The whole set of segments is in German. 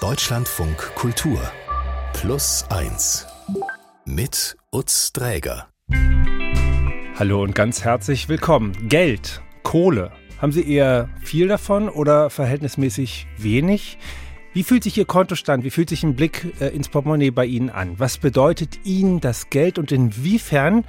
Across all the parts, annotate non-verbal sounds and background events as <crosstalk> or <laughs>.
Deutschlandfunk Kultur Plus 1 mit Utz Dräger. Hallo und ganz herzlich willkommen. Geld, Kohle. Haben Sie eher viel davon oder verhältnismäßig wenig? Wie fühlt sich Ihr Kontostand, wie fühlt sich ein Blick äh, ins Portemonnaie bei Ihnen an? Was bedeutet Ihnen das Geld und inwiefern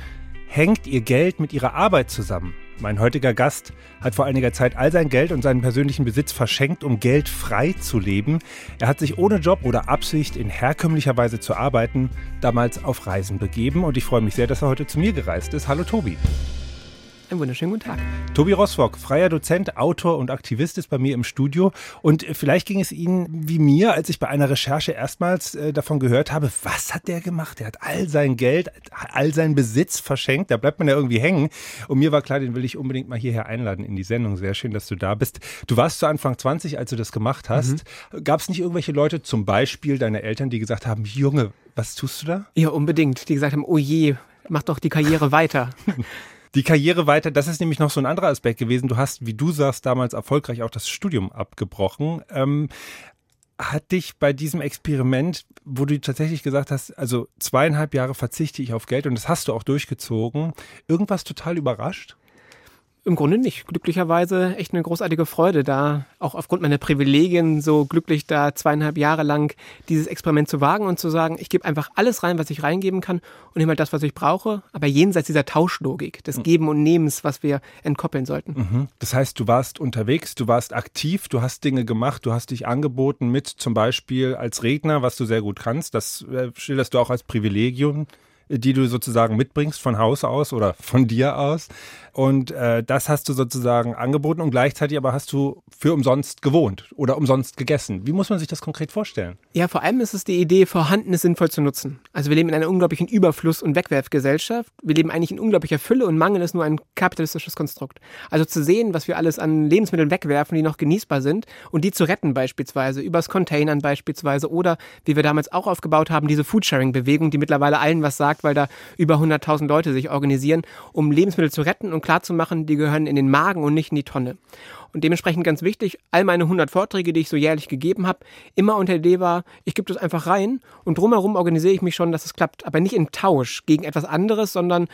hängt Ihr Geld mit Ihrer Arbeit zusammen? Mein heutiger Gast hat vor einiger Zeit all sein Geld und seinen persönlichen Besitz verschenkt, um Geld frei zu leben. Er hat sich ohne Job oder Absicht in herkömmlicher Weise zu arbeiten damals auf Reisen begeben und ich freue mich sehr, dass er heute zu mir gereist ist. Hallo Tobi. Einen wunderschönen guten Tag. Tobi Roswock, freier Dozent, Autor und Aktivist, ist bei mir im Studio. Und vielleicht ging es Ihnen wie mir, als ich bei einer Recherche erstmals äh, davon gehört habe, was hat der gemacht? Der hat all sein Geld, all seinen Besitz verschenkt. Da bleibt man ja irgendwie hängen. Und mir war klar, den will ich unbedingt mal hierher einladen in die Sendung. Sehr schön, dass du da bist. Du warst zu Anfang 20, als du das gemacht hast. Mhm. Gab es nicht irgendwelche Leute, zum Beispiel deine Eltern, die gesagt haben, Junge, was tust du da? Ja, unbedingt. Die gesagt haben, oh je, mach doch die Karriere weiter. <laughs> Die Karriere weiter, das ist nämlich noch so ein anderer Aspekt gewesen. Du hast, wie du sagst, damals erfolgreich auch das Studium abgebrochen. Ähm, hat dich bei diesem Experiment, wo du tatsächlich gesagt hast, also zweieinhalb Jahre verzichte ich auf Geld und das hast du auch durchgezogen, irgendwas total überrascht? Im Grunde nicht. Glücklicherweise echt eine großartige Freude, da auch aufgrund meiner Privilegien so glücklich da zweieinhalb Jahre lang dieses Experiment zu wagen und zu sagen, ich gebe einfach alles rein, was ich reingeben kann und nehme halt das, was ich brauche, aber jenseits dieser Tauschlogik, des mhm. Geben und Nehmens, was wir entkoppeln sollten. Mhm. Das heißt, du warst unterwegs, du warst aktiv, du hast Dinge gemacht, du hast dich angeboten mit zum Beispiel als Redner, was du sehr gut kannst. Das äh, schilderst du auch als Privilegium die du sozusagen mitbringst von Haus aus oder von dir aus. Und äh, das hast du sozusagen angeboten und gleichzeitig aber hast du für umsonst gewohnt oder umsonst gegessen. Wie muss man sich das konkret vorstellen? Ja, vor allem ist es die Idee, Vorhandenes sinnvoll zu nutzen. Also wir leben in einer unglaublichen Überfluss- und Wegwerfgesellschaft. Wir leben eigentlich in unglaublicher Fülle und Mangel ist nur ein kapitalistisches Konstrukt. Also zu sehen, was wir alles an Lebensmitteln wegwerfen, die noch genießbar sind und die zu retten beispielsweise, übers Containern beispielsweise oder, wie wir damals auch aufgebaut haben, diese Foodsharing-Bewegung, die mittlerweile allen was sagt, weil da über 100.000 Leute sich organisieren, um Lebensmittel zu retten und klarzumachen, die gehören in den Magen und nicht in die Tonne. Und dementsprechend ganz wichtig, all meine 100 Vorträge, die ich so jährlich gegeben habe, immer unter der Idee war, ich gebe das einfach rein und drumherum organisiere ich mich schon, dass es klappt. Aber nicht in Tausch gegen etwas anderes, sondern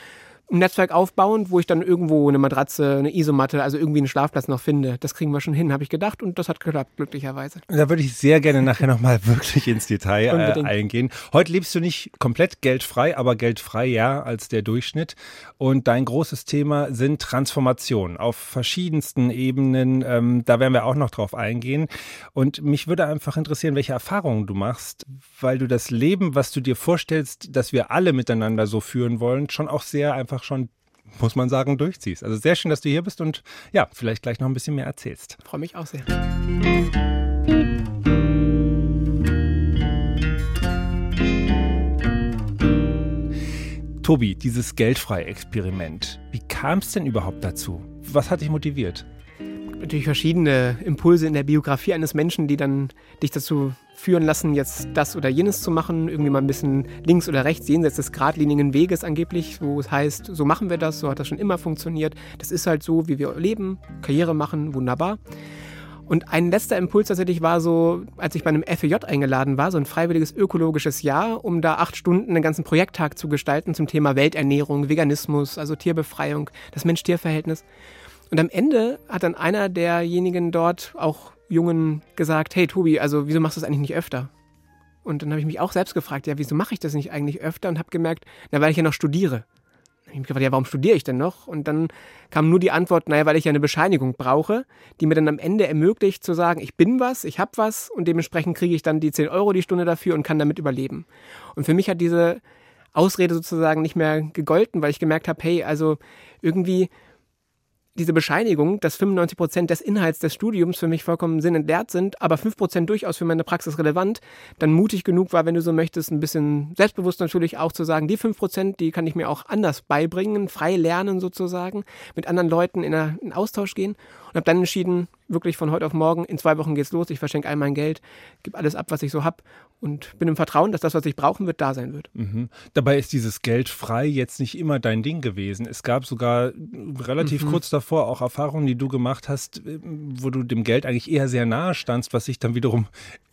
ein Netzwerk aufbauen, wo ich dann irgendwo eine Matratze, eine Isomatte, also irgendwie einen Schlafplatz noch finde. Das kriegen wir schon hin, habe ich gedacht und das hat geklappt, glücklicherweise. Da würde ich sehr gerne nachher nochmal <laughs> wirklich ins Detail äh, eingehen. Heute lebst du nicht komplett geldfrei, aber geldfrei ja als der Durchschnitt. Und dein großes Thema sind Transformationen auf verschiedensten Ebenen. Ähm, da werden wir auch noch drauf eingehen. Und mich würde einfach interessieren, welche Erfahrungen du machst, weil du das Leben, was du dir vorstellst, dass wir alle miteinander so führen wollen, schon auch sehr einfach einfach schon muss man sagen, durchziehst. Also sehr schön, dass du hier bist und ja, vielleicht gleich noch ein bisschen mehr erzählst. Freue mich auch sehr. Tobi, dieses Geldfrei-Experiment, wie kam es denn überhaupt dazu? Was hat dich motiviert? Natürlich verschiedene Impulse in der Biografie eines Menschen, die dann dich dazu führen lassen, jetzt das oder jenes zu machen, irgendwie mal ein bisschen links oder rechts jenseits des geradlinigen Weges angeblich, wo es heißt, so machen wir das, so hat das schon immer funktioniert. Das ist halt so, wie wir leben, Karriere machen, wunderbar. Und ein letzter Impuls tatsächlich war so, als ich bei einem FEJ eingeladen war, so ein freiwilliges ökologisches Jahr, um da acht Stunden einen ganzen Projekttag zu gestalten zum Thema Welternährung, Veganismus, also Tierbefreiung, das Mensch-Tier-Verhältnis. Und am Ende hat dann einer derjenigen dort auch Jungen gesagt, hey Tobi, also wieso machst du das eigentlich nicht öfter? Und dann habe ich mich auch selbst gefragt, ja, wieso mache ich das nicht eigentlich öfter? Und habe gemerkt, na, weil ich ja noch studiere. Dann habe ich mich gefragt, ja, warum studiere ich denn noch? Und dann kam nur die Antwort, naja, weil ich ja eine Bescheinigung brauche, die mir dann am Ende ermöglicht zu sagen, ich bin was, ich habe was und dementsprechend kriege ich dann die 10 Euro die Stunde dafür und kann damit überleben. Und für mich hat diese Ausrede sozusagen nicht mehr gegolten, weil ich gemerkt habe, hey, also irgendwie diese Bescheinigung, dass 95 Prozent des Inhalts des Studiums für mich vollkommen sinnentleert sind, aber 5 Prozent durchaus für meine Praxis relevant, dann mutig genug war, wenn du so möchtest, ein bisschen selbstbewusst natürlich auch zu sagen, die 5 Prozent, die kann ich mir auch anders beibringen, frei lernen sozusagen, mit anderen Leuten in, einen Austausch gehen. Und habe dann entschieden, wirklich von heute auf morgen, in zwei Wochen geht's los, ich verschenke all mein Geld, gebe alles ab, was ich so habe und bin im Vertrauen, dass das, was ich brauchen wird, da sein wird. Mhm. Dabei ist dieses Geld frei jetzt nicht immer dein Ding gewesen. Es gab sogar relativ mhm. kurz davor auch Erfahrungen, die du gemacht hast, wo du dem Geld eigentlich eher sehr nahe standst, was sich dann wiederum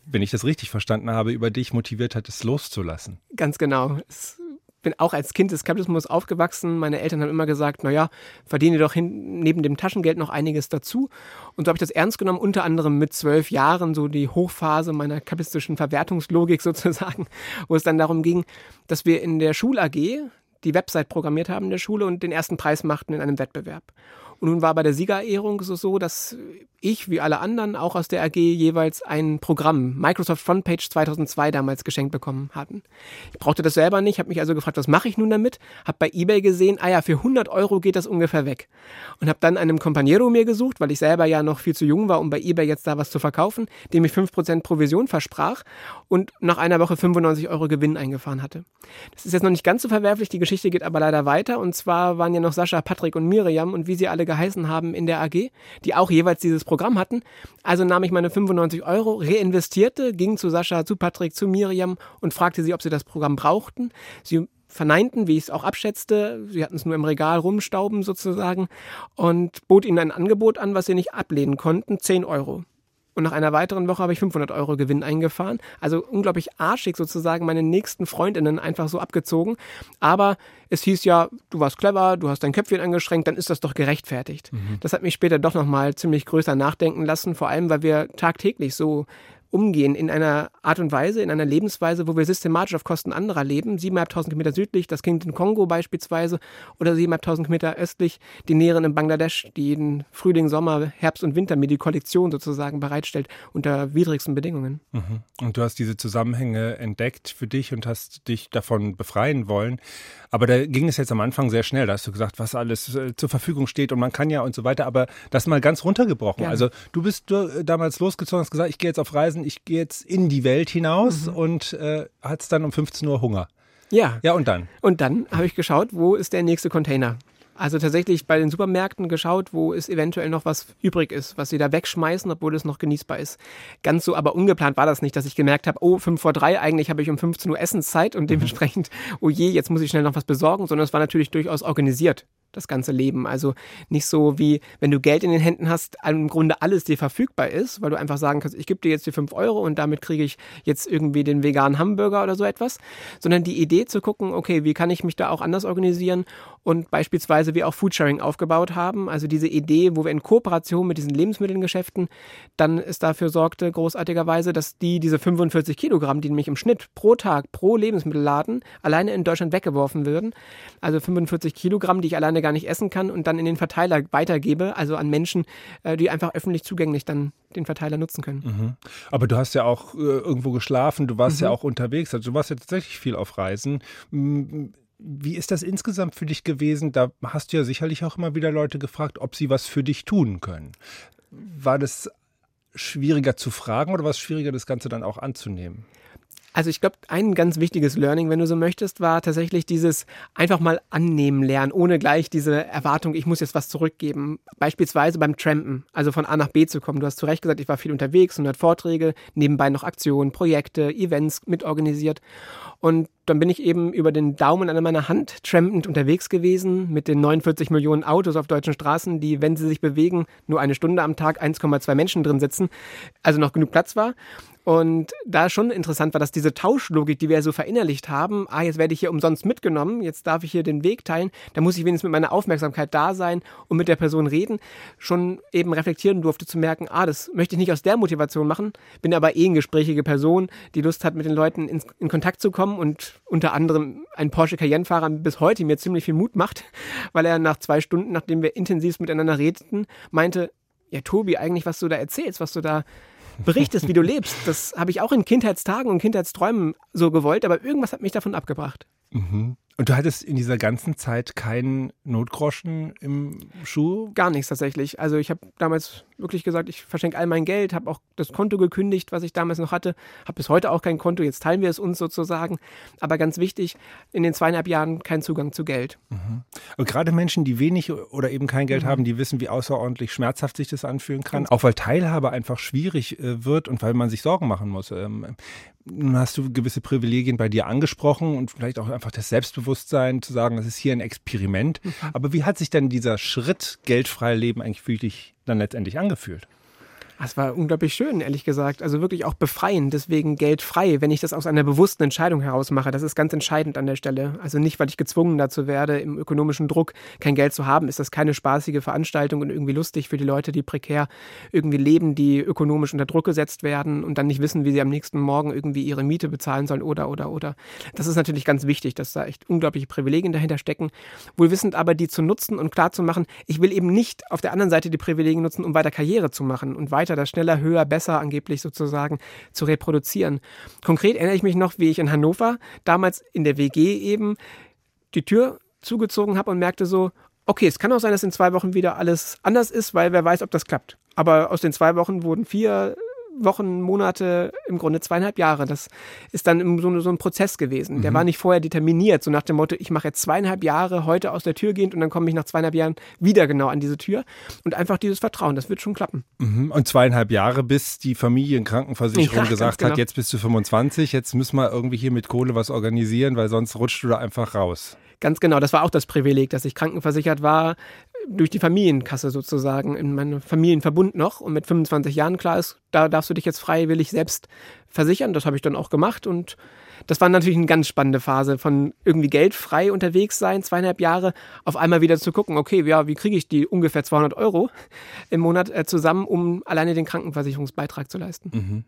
wenn ich das richtig verstanden habe, über dich motiviert hat, es loszulassen. Ganz genau. Es bin auch als Kind des Kapitalismus aufgewachsen. Meine Eltern haben immer gesagt, naja, verdiene doch hin, neben dem Taschengeld noch einiges dazu. Und so habe ich das ernst genommen, unter anderem mit zwölf Jahren, so die Hochphase meiner kapitalistischen Verwertungslogik <laughs> sozusagen, wo es dann darum ging, dass wir in der Schul-AG die Website programmiert haben in der Schule und den ersten Preis machten in einem Wettbewerb. Und nun war bei der Siegerehrung so, so, dass ich, wie alle anderen, auch aus der AG jeweils ein Programm, Microsoft Frontpage 2002 damals geschenkt bekommen hatten. Ich brauchte das selber nicht, habe mich also gefragt, was mache ich nun damit? Habe bei eBay gesehen, ah ja, für 100 Euro geht das ungefähr weg. Und habe dann einen Companiero mir gesucht, weil ich selber ja noch viel zu jung war, um bei eBay jetzt da was zu verkaufen, dem ich 5% Provision versprach und nach einer Woche 95 Euro Gewinn eingefahren hatte. Das ist jetzt noch nicht ganz so verwerflich, die Geschichte geht aber leider weiter. Und zwar waren ja noch Sascha, Patrick und Miriam und wie sie alle geheißen haben in der AG, die auch jeweils dieses Programm hatten. Also nahm ich meine 95 Euro, reinvestierte, ging zu Sascha, zu Patrick, zu Miriam und fragte sie, ob sie das Programm brauchten. Sie verneinten, wie ich es auch abschätzte. Sie hatten es nur im Regal rumstauben sozusagen und bot ihnen ein Angebot an, was sie nicht ablehnen konnten, 10 Euro. Und nach einer weiteren Woche habe ich 500 Euro Gewinn eingefahren. Also unglaublich arschig sozusagen meine nächsten Freundinnen einfach so abgezogen. Aber es hieß ja, du warst clever, du hast dein Köpfchen angeschränkt, dann ist das doch gerechtfertigt. Mhm. Das hat mich später doch nochmal ziemlich größer nachdenken lassen. Vor allem, weil wir tagtäglich so umgehen in einer Art und Weise, in einer Lebensweise, wo wir systematisch auf Kosten anderer leben. 7.500 Kilometer südlich, das Kingdom Kongo beispielsweise, oder 7.500 Kilometer östlich, die Näheren in Bangladesch, die jeden Frühling, Sommer, Herbst und Winter mir die Kollektion sozusagen bereitstellt, unter widrigsten Bedingungen. Mhm. Und du hast diese Zusammenhänge entdeckt für dich und hast dich davon befreien wollen. Aber da ging es jetzt am Anfang sehr schnell. Da hast du gesagt, was alles äh, zur Verfügung steht und man kann ja und so weiter. Aber das mal ganz runtergebrochen. Ja. Also du bist äh, damals losgezogen, hast gesagt, ich gehe jetzt auf Reisen, ich gehe jetzt in die Welt hinaus mhm. und äh, hat dann um 15 Uhr Hunger. Ja. Ja, und dann? Und dann habe ich geschaut, wo ist der nächste Container? Also tatsächlich bei den Supermärkten geschaut, wo es eventuell noch was übrig ist, was sie da wegschmeißen, obwohl es noch genießbar ist. Ganz so, aber ungeplant war das nicht, dass ich gemerkt habe, oh, 5 vor 3, eigentlich habe ich um 15 Uhr Essenszeit und mhm. dementsprechend, oh je, jetzt muss ich schnell noch was besorgen, sondern es war natürlich durchaus organisiert das ganze Leben. Also nicht so wie, wenn du Geld in den Händen hast, im Grunde alles dir verfügbar ist, weil du einfach sagen kannst, ich gebe dir jetzt die 5 Euro und damit kriege ich jetzt irgendwie den veganen Hamburger oder so etwas, sondern die Idee zu gucken, okay, wie kann ich mich da auch anders organisieren und beispielsweise wir auch Foodsharing aufgebaut haben, also diese Idee, wo wir in Kooperation mit diesen Lebensmittelgeschäften dann es dafür sorgte, großartigerweise, dass die diese 45 Kilogramm, die nämlich im Schnitt pro Tag pro Lebensmittelladen alleine in Deutschland weggeworfen würden, also 45 Kilogramm, die ich alleine gar nicht essen kann und dann in den Verteiler weitergebe, also an Menschen, äh, die einfach öffentlich zugänglich dann den Verteiler nutzen können. Mhm. Aber du hast ja auch äh, irgendwo geschlafen, du warst mhm. ja auch unterwegs, also du warst ja tatsächlich viel auf Reisen. Wie ist das insgesamt für dich gewesen? Da hast du ja sicherlich auch immer wieder Leute gefragt, ob sie was für dich tun können. War das schwieriger zu fragen oder war es schwieriger, das Ganze dann auch anzunehmen? Also ich glaube, ein ganz wichtiges Learning, wenn du so möchtest, war tatsächlich dieses einfach mal annehmen lernen, ohne gleich diese Erwartung, ich muss jetzt was zurückgeben. Beispielsweise beim Trampen, also von A nach B zu kommen. Du hast zu Recht gesagt, ich war viel unterwegs, 100 Vorträge, nebenbei noch Aktionen, Projekte, Events mitorganisiert. Und dann bin ich eben über den Daumen an meiner Hand trampend unterwegs gewesen mit den 49 Millionen Autos auf deutschen Straßen, die, wenn sie sich bewegen, nur eine Stunde am Tag 1,2 Menschen drin sitzen, also noch genug Platz war. Und da schon interessant war, dass diese Tauschlogik, die wir so verinnerlicht haben, ah, jetzt werde ich hier umsonst mitgenommen, jetzt darf ich hier den Weg teilen, da muss ich wenigstens mit meiner Aufmerksamkeit da sein und mit der Person reden, schon eben reflektieren durfte zu merken, ah, das möchte ich nicht aus der Motivation machen, bin aber eh eine gesprächige Person, die Lust hat, mit den Leuten in, in Kontakt zu kommen und unter anderem ein Porsche Cayenne-Fahrer bis heute mir ziemlich viel Mut macht, <laughs> weil er nach zwei Stunden, nachdem wir intensiv miteinander redeten, meinte, ja, Tobi, eigentlich, was du da erzählst, was du da berichtest, wie du lebst, das habe ich auch in Kindheitstagen und Kindheitsträumen so gewollt, aber irgendwas hat mich davon abgebracht. Mhm. Und du hattest in dieser ganzen Zeit keinen Notgroschen im Schuh? Gar nichts tatsächlich. Also ich habe damals wirklich gesagt, ich verschenke all mein Geld, habe auch das Konto gekündigt, was ich damals noch hatte, habe bis heute auch kein Konto, jetzt teilen wir es uns sozusagen. Aber ganz wichtig, in den zweieinhalb Jahren kein Zugang zu Geld. Mhm. Und gerade Menschen, die wenig oder eben kein Geld mhm. haben, die wissen, wie außerordentlich schmerzhaft sich das anfühlen kann. Auch weil Teilhabe einfach schwierig äh, wird und weil man sich Sorgen machen muss. Ähm, nun hast du gewisse Privilegien bei dir angesprochen und vielleicht auch einfach das Selbstbewusstsein zu sagen, das ist hier ein Experiment. Mhm. Aber wie hat sich denn dieser Schritt geldfrei leben eigentlich für dich dann letztendlich angefühlt? Es war unglaublich schön, ehrlich gesagt. Also wirklich auch befreiend, deswegen geldfrei, wenn ich das aus einer bewussten Entscheidung heraus mache. Das ist ganz entscheidend an der Stelle. Also nicht, weil ich gezwungen dazu werde, im ökonomischen Druck kein Geld zu haben, ist das keine spaßige Veranstaltung und irgendwie lustig für die Leute, die prekär irgendwie leben, die ökonomisch unter Druck gesetzt werden und dann nicht wissen, wie sie am nächsten Morgen irgendwie ihre Miete bezahlen sollen oder, oder, oder. Das ist natürlich ganz wichtig, dass da echt unglaubliche Privilegien dahinter stecken. Wohl wissend aber, die zu nutzen und klar zu machen, ich will eben nicht auf der anderen Seite die Privilegien nutzen, um weiter Karriere zu machen und weiter weiter, das schneller, höher, besser angeblich sozusagen zu reproduzieren. Konkret erinnere ich mich noch, wie ich in Hannover damals in der WG eben die Tür zugezogen habe und merkte so, okay, es kann auch sein, dass in zwei Wochen wieder alles anders ist, weil wer weiß, ob das klappt. Aber aus den zwei Wochen wurden vier Wochen, Monate, im Grunde zweieinhalb Jahre. Das ist dann so, so ein Prozess gewesen. Mhm. Der war nicht vorher determiniert, so nach dem Motto, ich mache jetzt zweieinhalb Jahre heute aus der Tür gehend und dann komme ich nach zweieinhalb Jahren wieder genau an diese Tür. Und einfach dieses Vertrauen, das wird schon klappen. Mhm. Und zweieinhalb Jahre, bis die Familienkrankenversicherung ja, gesagt genau. hat, jetzt bist du 25, jetzt müssen wir irgendwie hier mit Kohle was organisieren, weil sonst rutscht du da einfach raus. Ganz genau, das war auch das Privileg, dass ich krankenversichert war, durch die Familienkasse sozusagen, in meinem Familienverbund noch. Und mit 25 Jahren klar ist, da darfst du dich jetzt freiwillig selbst versichern. Das habe ich dann auch gemacht und das war natürlich eine ganz spannende Phase von irgendwie geldfrei unterwegs sein, zweieinhalb Jahre, auf einmal wieder zu gucken, okay, ja, wie kriege ich die ungefähr 200 Euro im Monat äh, zusammen, um alleine den Krankenversicherungsbeitrag zu leisten. Mhm.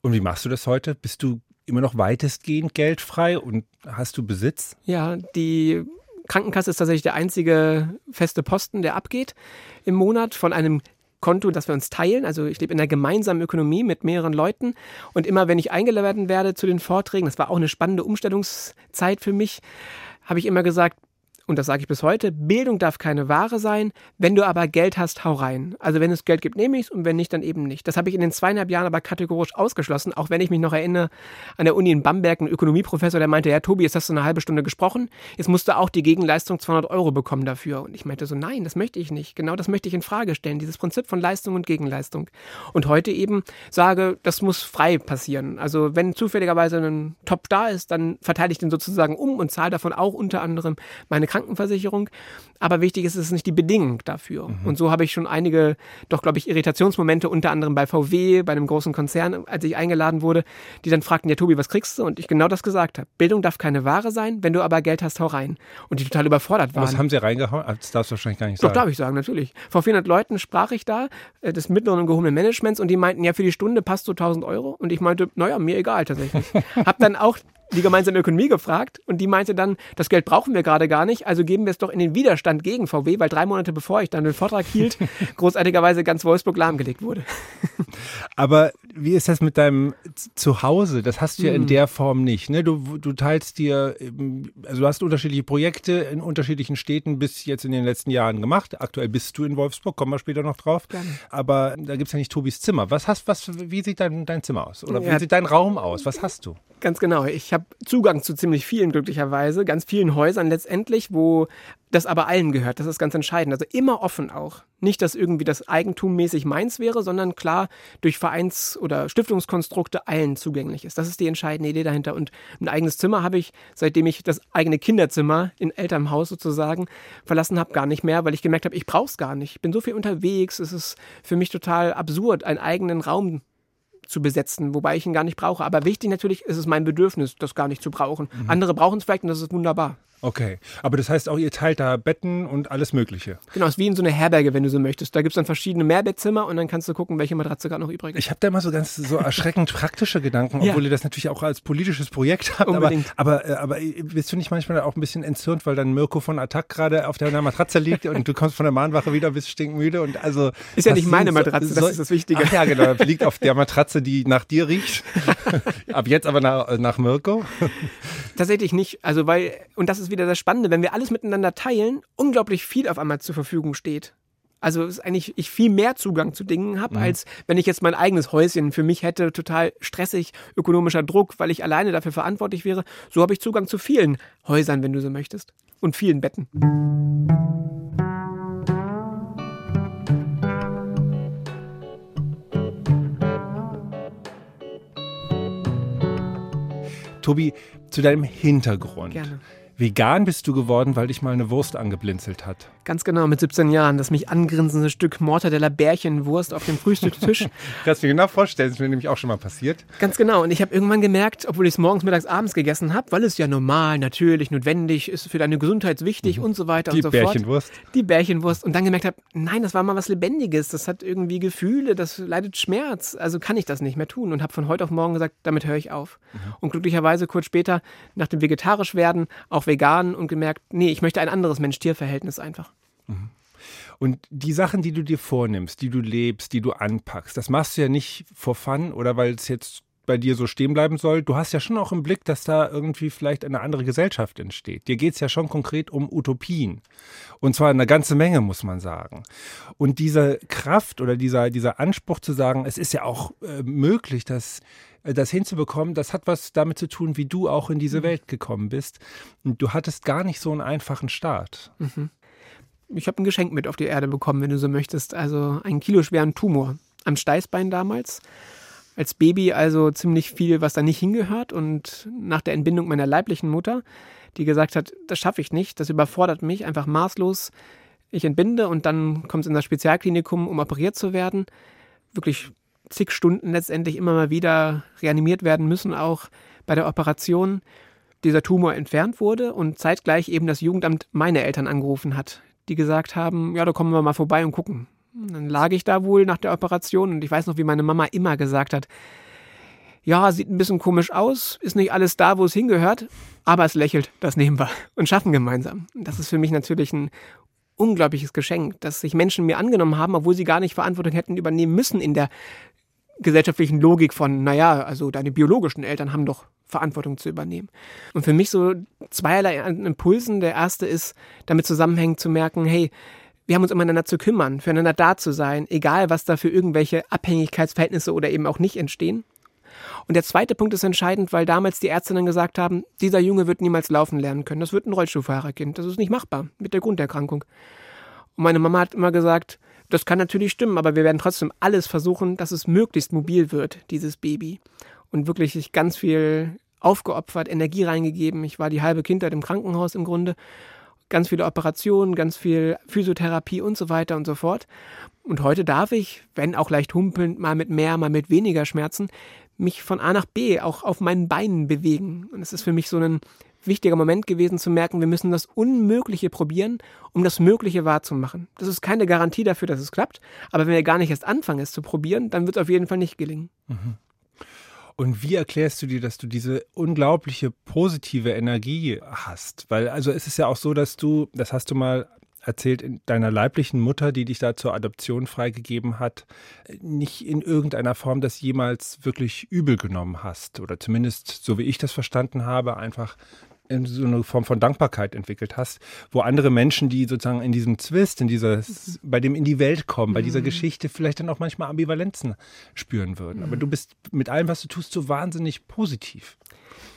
Und wie machst du das heute? Bist du immer noch weitestgehend geldfrei und hast du Besitz? Ja, die Krankenkasse ist tatsächlich der einzige feste Posten, der abgeht im Monat von einem Konto, das wir uns teilen. Also ich lebe in einer gemeinsamen Ökonomie mit mehreren Leuten. Und immer wenn ich eingeladen werde zu den Vorträgen, das war auch eine spannende Umstellungszeit für mich, habe ich immer gesagt, und das sage ich bis heute, Bildung darf keine Ware sein, wenn du aber Geld hast, hau rein. Also wenn es Geld gibt, nehme ich es und wenn nicht, dann eben nicht. Das habe ich in den zweieinhalb Jahren aber kategorisch ausgeschlossen, auch wenn ich mich noch erinnere an der Uni in Bamberg, ein Ökonomieprofessor, der meinte, ja Tobi, jetzt hast du eine halbe Stunde gesprochen, jetzt musst du auch die Gegenleistung 200 Euro bekommen dafür. Und ich meinte so, nein, das möchte ich nicht. Genau das möchte ich in Frage stellen, dieses Prinzip von Leistung und Gegenleistung. Und heute eben sage, das muss frei passieren. Also wenn zufälligerweise ein Top da ist, dann verteile ich den sozusagen um und zahle davon auch unter anderem meine Krankenversicherung. Krankenversicherung. Aber wichtig ist, es ist nicht die Bedingung dafür. Mhm. Und so habe ich schon einige, doch glaube ich, Irritationsmomente, unter anderem bei VW, bei einem großen Konzern, als ich eingeladen wurde, die dann fragten, ja Tobi, was kriegst du? Und ich genau das gesagt habe. Bildung darf keine Ware sein, wenn du aber Geld hast, hau rein. Und die total überfordert waren. Was haben sie reingehauen? Das darfst du wahrscheinlich gar nicht sagen. Doch, darf ich sagen, natürlich. Vor 400 Leuten sprach ich da, äh, des mittleren und gehobenen Managements, und die meinten, ja, für die Stunde passt so 1000 Euro. Und ich meinte, naja, mir egal tatsächlich. <laughs> hab dann auch die gemeinsame Ökonomie gefragt und die meinte dann, das Geld brauchen wir gerade gar nicht, also geben wir es doch in den Widerstand gegen VW, weil drei Monate bevor ich dann den Vortrag hielt, <laughs> großartigerweise ganz Wolfsburg lahmgelegt wurde. Aber wie ist das mit deinem Zuhause? Das hast du ja in hm. der Form nicht. Ne? Du, du teilst dir, also du hast unterschiedliche Projekte in unterschiedlichen Städten bis jetzt in den letzten Jahren gemacht. Aktuell bist du in Wolfsburg, kommen wir später noch drauf. Gerne. Aber da gibt es ja nicht Tobis Zimmer. Was hast, was, wie sieht dein, dein Zimmer aus? Oder ja. wie sieht dein Raum aus? Was hast du? Ganz genau. Ich habe Zugang zu ziemlich vielen, glücklicherweise, ganz vielen Häusern letztendlich, wo das aber allen gehört. Das ist ganz entscheidend. Also immer offen auch. Nicht, dass irgendwie das Eigentum mäßig meins wäre, sondern klar durch Vereins- oder Stiftungskonstrukte allen zugänglich ist. Das ist die entscheidende Idee dahinter. Und ein eigenes Zimmer habe ich, seitdem ich das eigene Kinderzimmer in Elternhaus sozusagen verlassen habe, gar nicht mehr, weil ich gemerkt habe, ich brauche es gar nicht. Ich bin so viel unterwegs. Es ist für mich total absurd, einen eigenen Raum zu besetzen, wobei ich ihn gar nicht brauche. Aber wichtig natürlich ist es mein Bedürfnis, das gar nicht zu brauchen. Mhm. Andere brauchen es vielleicht und das ist wunderbar. Okay, aber das heißt auch, ihr teilt da Betten und alles Mögliche. Genau, es ist wie in so einer Herberge, wenn du so möchtest. Da gibt es dann verschiedene Mehrbettzimmer und dann kannst du gucken, welche Matratze gerade noch übrig ist. Ich habe da immer so ganz so erschreckend <laughs> praktische Gedanken, obwohl ja. ihr das natürlich auch als politisches Projekt habt. Unbedingt. Aber, aber, äh, aber bist du nicht manchmal auch ein bisschen entzürnt, weil dann Mirko von Attack gerade auf der Matratze liegt und du kommst von der Mahnwache wieder, bist stinkmüde und also. Ist ja nicht meine Matratze, so, das ist das Wichtige. Ach ja, genau, <laughs> liegt auf der Matratze, die nach dir riecht. <laughs> Ab jetzt aber nach, nach Mirko. Tatsächlich nicht. Also, weil, und das ist wieder das Spannende, wenn wir alles miteinander teilen, unglaublich viel auf einmal zur Verfügung steht. Also ist eigentlich ich viel mehr Zugang zu Dingen habe, mhm. als wenn ich jetzt mein eigenes Häuschen für mich hätte, total stressig, ökonomischer Druck, weil ich alleine dafür verantwortlich wäre. So habe ich Zugang zu vielen Häusern, wenn du so möchtest. Und vielen Betten. Tobi, zu deinem Hintergrund. Gerne. Vegan bist du geworden, weil dich mal eine Wurst angeblinzelt hat. Ganz genau, mit 17 Jahren. Das mich angrinsende Stück Mortadella Bärchenwurst auf dem Frühstückstisch. <laughs> Kannst du mir genau vorstellen, das ist mir nämlich auch schon mal passiert. Ganz genau. Und ich habe irgendwann gemerkt, obwohl ich es morgens, mittags, abends gegessen habe, weil es ja normal, natürlich, notwendig ist, für deine Gesundheit wichtig mhm. und so weiter Die und so Bärchenwurst. fort. Die Bärchenwurst. Und dann gemerkt habe, nein, das war mal was Lebendiges. Das hat irgendwie Gefühle, das leidet Schmerz. Also kann ich das nicht mehr tun. Und habe von heute auf morgen gesagt, damit höre ich auf. Mhm. Und glücklicherweise kurz später, nach dem vegetarisch werden, auch vegan und gemerkt, nee, ich möchte ein anderes Mensch-Tier-Verhältnis einfach. Mhm. Und die Sachen, die du dir vornimmst, die du lebst, die du anpackst, das machst du ja nicht for fun oder weil es jetzt bei dir so stehen bleiben soll. Du hast ja schon auch im Blick, dass da irgendwie vielleicht eine andere Gesellschaft entsteht. Dir geht es ja schon konkret um Utopien. Und zwar eine ganze Menge, muss man sagen. Und diese Kraft oder dieser, dieser Anspruch zu sagen, es ist ja auch äh, möglich, dass äh, das hinzubekommen, das hat was damit zu tun, wie du auch in diese mhm. Welt gekommen bist. Und du hattest gar nicht so einen einfachen Start. Mhm ich habe ein Geschenk mit auf die Erde bekommen, wenn du so möchtest. Also einen kiloschweren Tumor am Steißbein damals. Als Baby also ziemlich viel, was da nicht hingehört. Und nach der Entbindung meiner leiblichen Mutter, die gesagt hat, das schaffe ich nicht, das überfordert mich einfach maßlos. Ich entbinde und dann kommt es in das Spezialklinikum, um operiert zu werden. Wirklich zig Stunden letztendlich immer mal wieder reanimiert werden müssen, auch bei der Operation dieser Tumor entfernt wurde und zeitgleich eben das Jugendamt meine Eltern angerufen hat die gesagt haben, ja, da kommen wir mal vorbei und gucken. Dann lag ich da wohl nach der Operation und ich weiß noch, wie meine Mama immer gesagt hat, ja, sieht ein bisschen komisch aus, ist nicht alles da, wo es hingehört, aber es lächelt, das nehmen wir und schaffen gemeinsam. Das ist für mich natürlich ein unglaubliches Geschenk, dass sich Menschen mir angenommen haben, obwohl sie gar nicht Verantwortung hätten übernehmen müssen in der gesellschaftlichen Logik von, naja, also deine biologischen Eltern haben doch Verantwortung zu übernehmen. Und für mich so zweierlei Impulsen. Der erste ist, damit zusammenhängend zu merken, hey, wir haben uns umeinander zu kümmern, füreinander da zu sein, egal was da für irgendwelche Abhängigkeitsverhältnisse oder eben auch nicht entstehen. Und der zweite Punkt ist entscheidend, weil damals die Ärztinnen gesagt haben, dieser Junge wird niemals laufen lernen können. Das wird ein Rollstuhlfahrerkind. Das ist nicht machbar mit der Grunderkrankung. Und meine Mama hat immer gesagt, das kann natürlich stimmen, aber wir werden trotzdem alles versuchen, dass es möglichst mobil wird, dieses Baby und wirklich ganz viel aufgeopfert, Energie reingegeben. Ich war die halbe Kindheit im Krankenhaus im Grunde. Ganz viele Operationen, ganz viel Physiotherapie und so weiter und so fort. Und heute darf ich, wenn auch leicht humpelnd, mal mit mehr, mal mit weniger Schmerzen, mich von A nach B auch auf meinen Beinen bewegen. Und es ist für mich so ein wichtiger Moment gewesen zu merken, wir müssen das Unmögliche probieren, um das Mögliche wahrzumachen. Das ist keine Garantie dafür, dass es klappt, aber wenn wir gar nicht erst anfangen, es zu probieren, dann wird es auf jeden Fall nicht gelingen. Mhm. Und wie erklärst du dir, dass du diese unglaubliche positive Energie hast? Weil, also es ist ja auch so, dass du, das hast du mal erzählt, in deiner leiblichen Mutter, die dich da zur Adoption freigegeben hat, nicht in irgendeiner Form das jemals wirklich übel genommen hast. Oder zumindest, so wie ich das verstanden habe, einfach so eine Form von Dankbarkeit entwickelt hast, wo andere Menschen, die sozusagen in diesem Zwist, in dieser, bei dem in die Welt kommen, bei dieser mhm. Geschichte vielleicht dann auch manchmal Ambivalenzen spüren würden. Aber du bist mit allem, was du tust, so wahnsinnig positiv.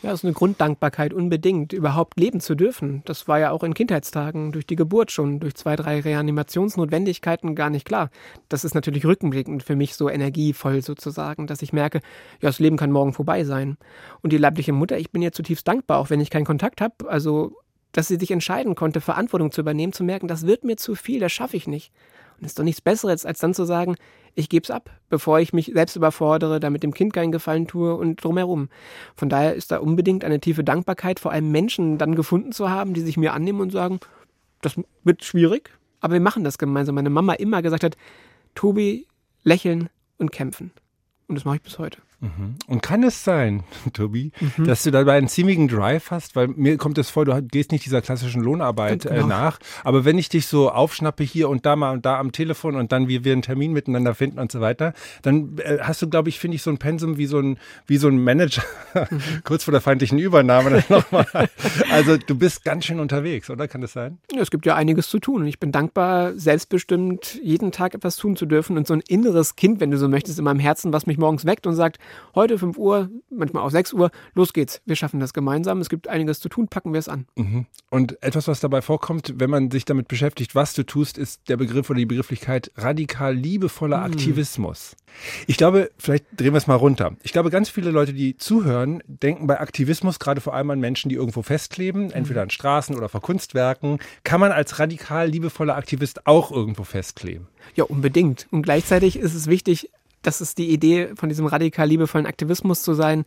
Ja, das ist eine Grunddankbarkeit unbedingt, überhaupt leben zu dürfen. Das war ja auch in Kindheitstagen durch die Geburt schon, durch zwei, drei Reanimationsnotwendigkeiten gar nicht klar. Das ist natürlich rückblickend für mich so energievoll sozusagen, dass ich merke, ja, das Leben kann morgen vorbei sein. Und die leibliche Mutter, ich bin ihr zutiefst dankbar, auch wenn ich keinen Kontakt habe. Also, dass sie sich entscheiden konnte, Verantwortung zu übernehmen, zu merken, das wird mir zu viel, das schaffe ich nicht. Und es ist doch nichts Besseres, als dann zu sagen, ich gebe es ab, bevor ich mich selbst überfordere, damit dem Kind keinen Gefallen tue und drumherum. Von daher ist da unbedingt eine tiefe Dankbarkeit, vor allem Menschen dann gefunden zu haben, die sich mir annehmen und sagen, das wird schwierig, aber wir machen das gemeinsam. Meine Mama immer gesagt hat, Tobi, lächeln und kämpfen. Und das mache ich bis heute. Mhm. Und kann es sein, <laughs> Tobi, mhm. dass du dabei einen ziemlichen Drive hast? Weil mir kommt es vor, du gehst nicht dieser klassischen Lohnarbeit äh, genau. äh, nach. Aber wenn ich dich so aufschnappe hier und da mal und da am Telefon und dann wie wir einen Termin miteinander finden und so weiter, dann äh, hast du, glaube ich, finde ich, so ein Pensum wie so ein, wie so ein Manager <laughs> mhm. kurz vor der feindlichen Übernahme. also du bist ganz schön unterwegs, oder? Kann das sein? Ja, es gibt ja einiges zu tun. Und ich bin dankbar, selbstbestimmt jeden Tag etwas tun zu dürfen und so ein inneres Kind, wenn du so möchtest, in meinem Herzen, was mich morgens weckt und sagt, heute 5 Uhr, manchmal auch 6 Uhr, los geht's. Wir schaffen das gemeinsam. Es gibt einiges zu tun, packen wir es an. Mhm. Und etwas, was dabei vorkommt, wenn man sich damit beschäftigt, was du tust, ist der Begriff oder die Begrifflichkeit radikal liebevoller mhm. Aktivismus. Ich glaube, vielleicht drehen wir es mal runter. Ich glaube, ganz viele Leute, die zuhören, denken bei Aktivismus gerade vor allem an Menschen, die irgendwo festkleben, mhm. entweder an Straßen oder vor Kunstwerken. Kann man als radikal liebevoller Aktivist auch irgendwo festkleben? Ja, unbedingt. Und gleichzeitig ist es wichtig, das ist die Idee von diesem radikal liebevollen Aktivismus zu sein,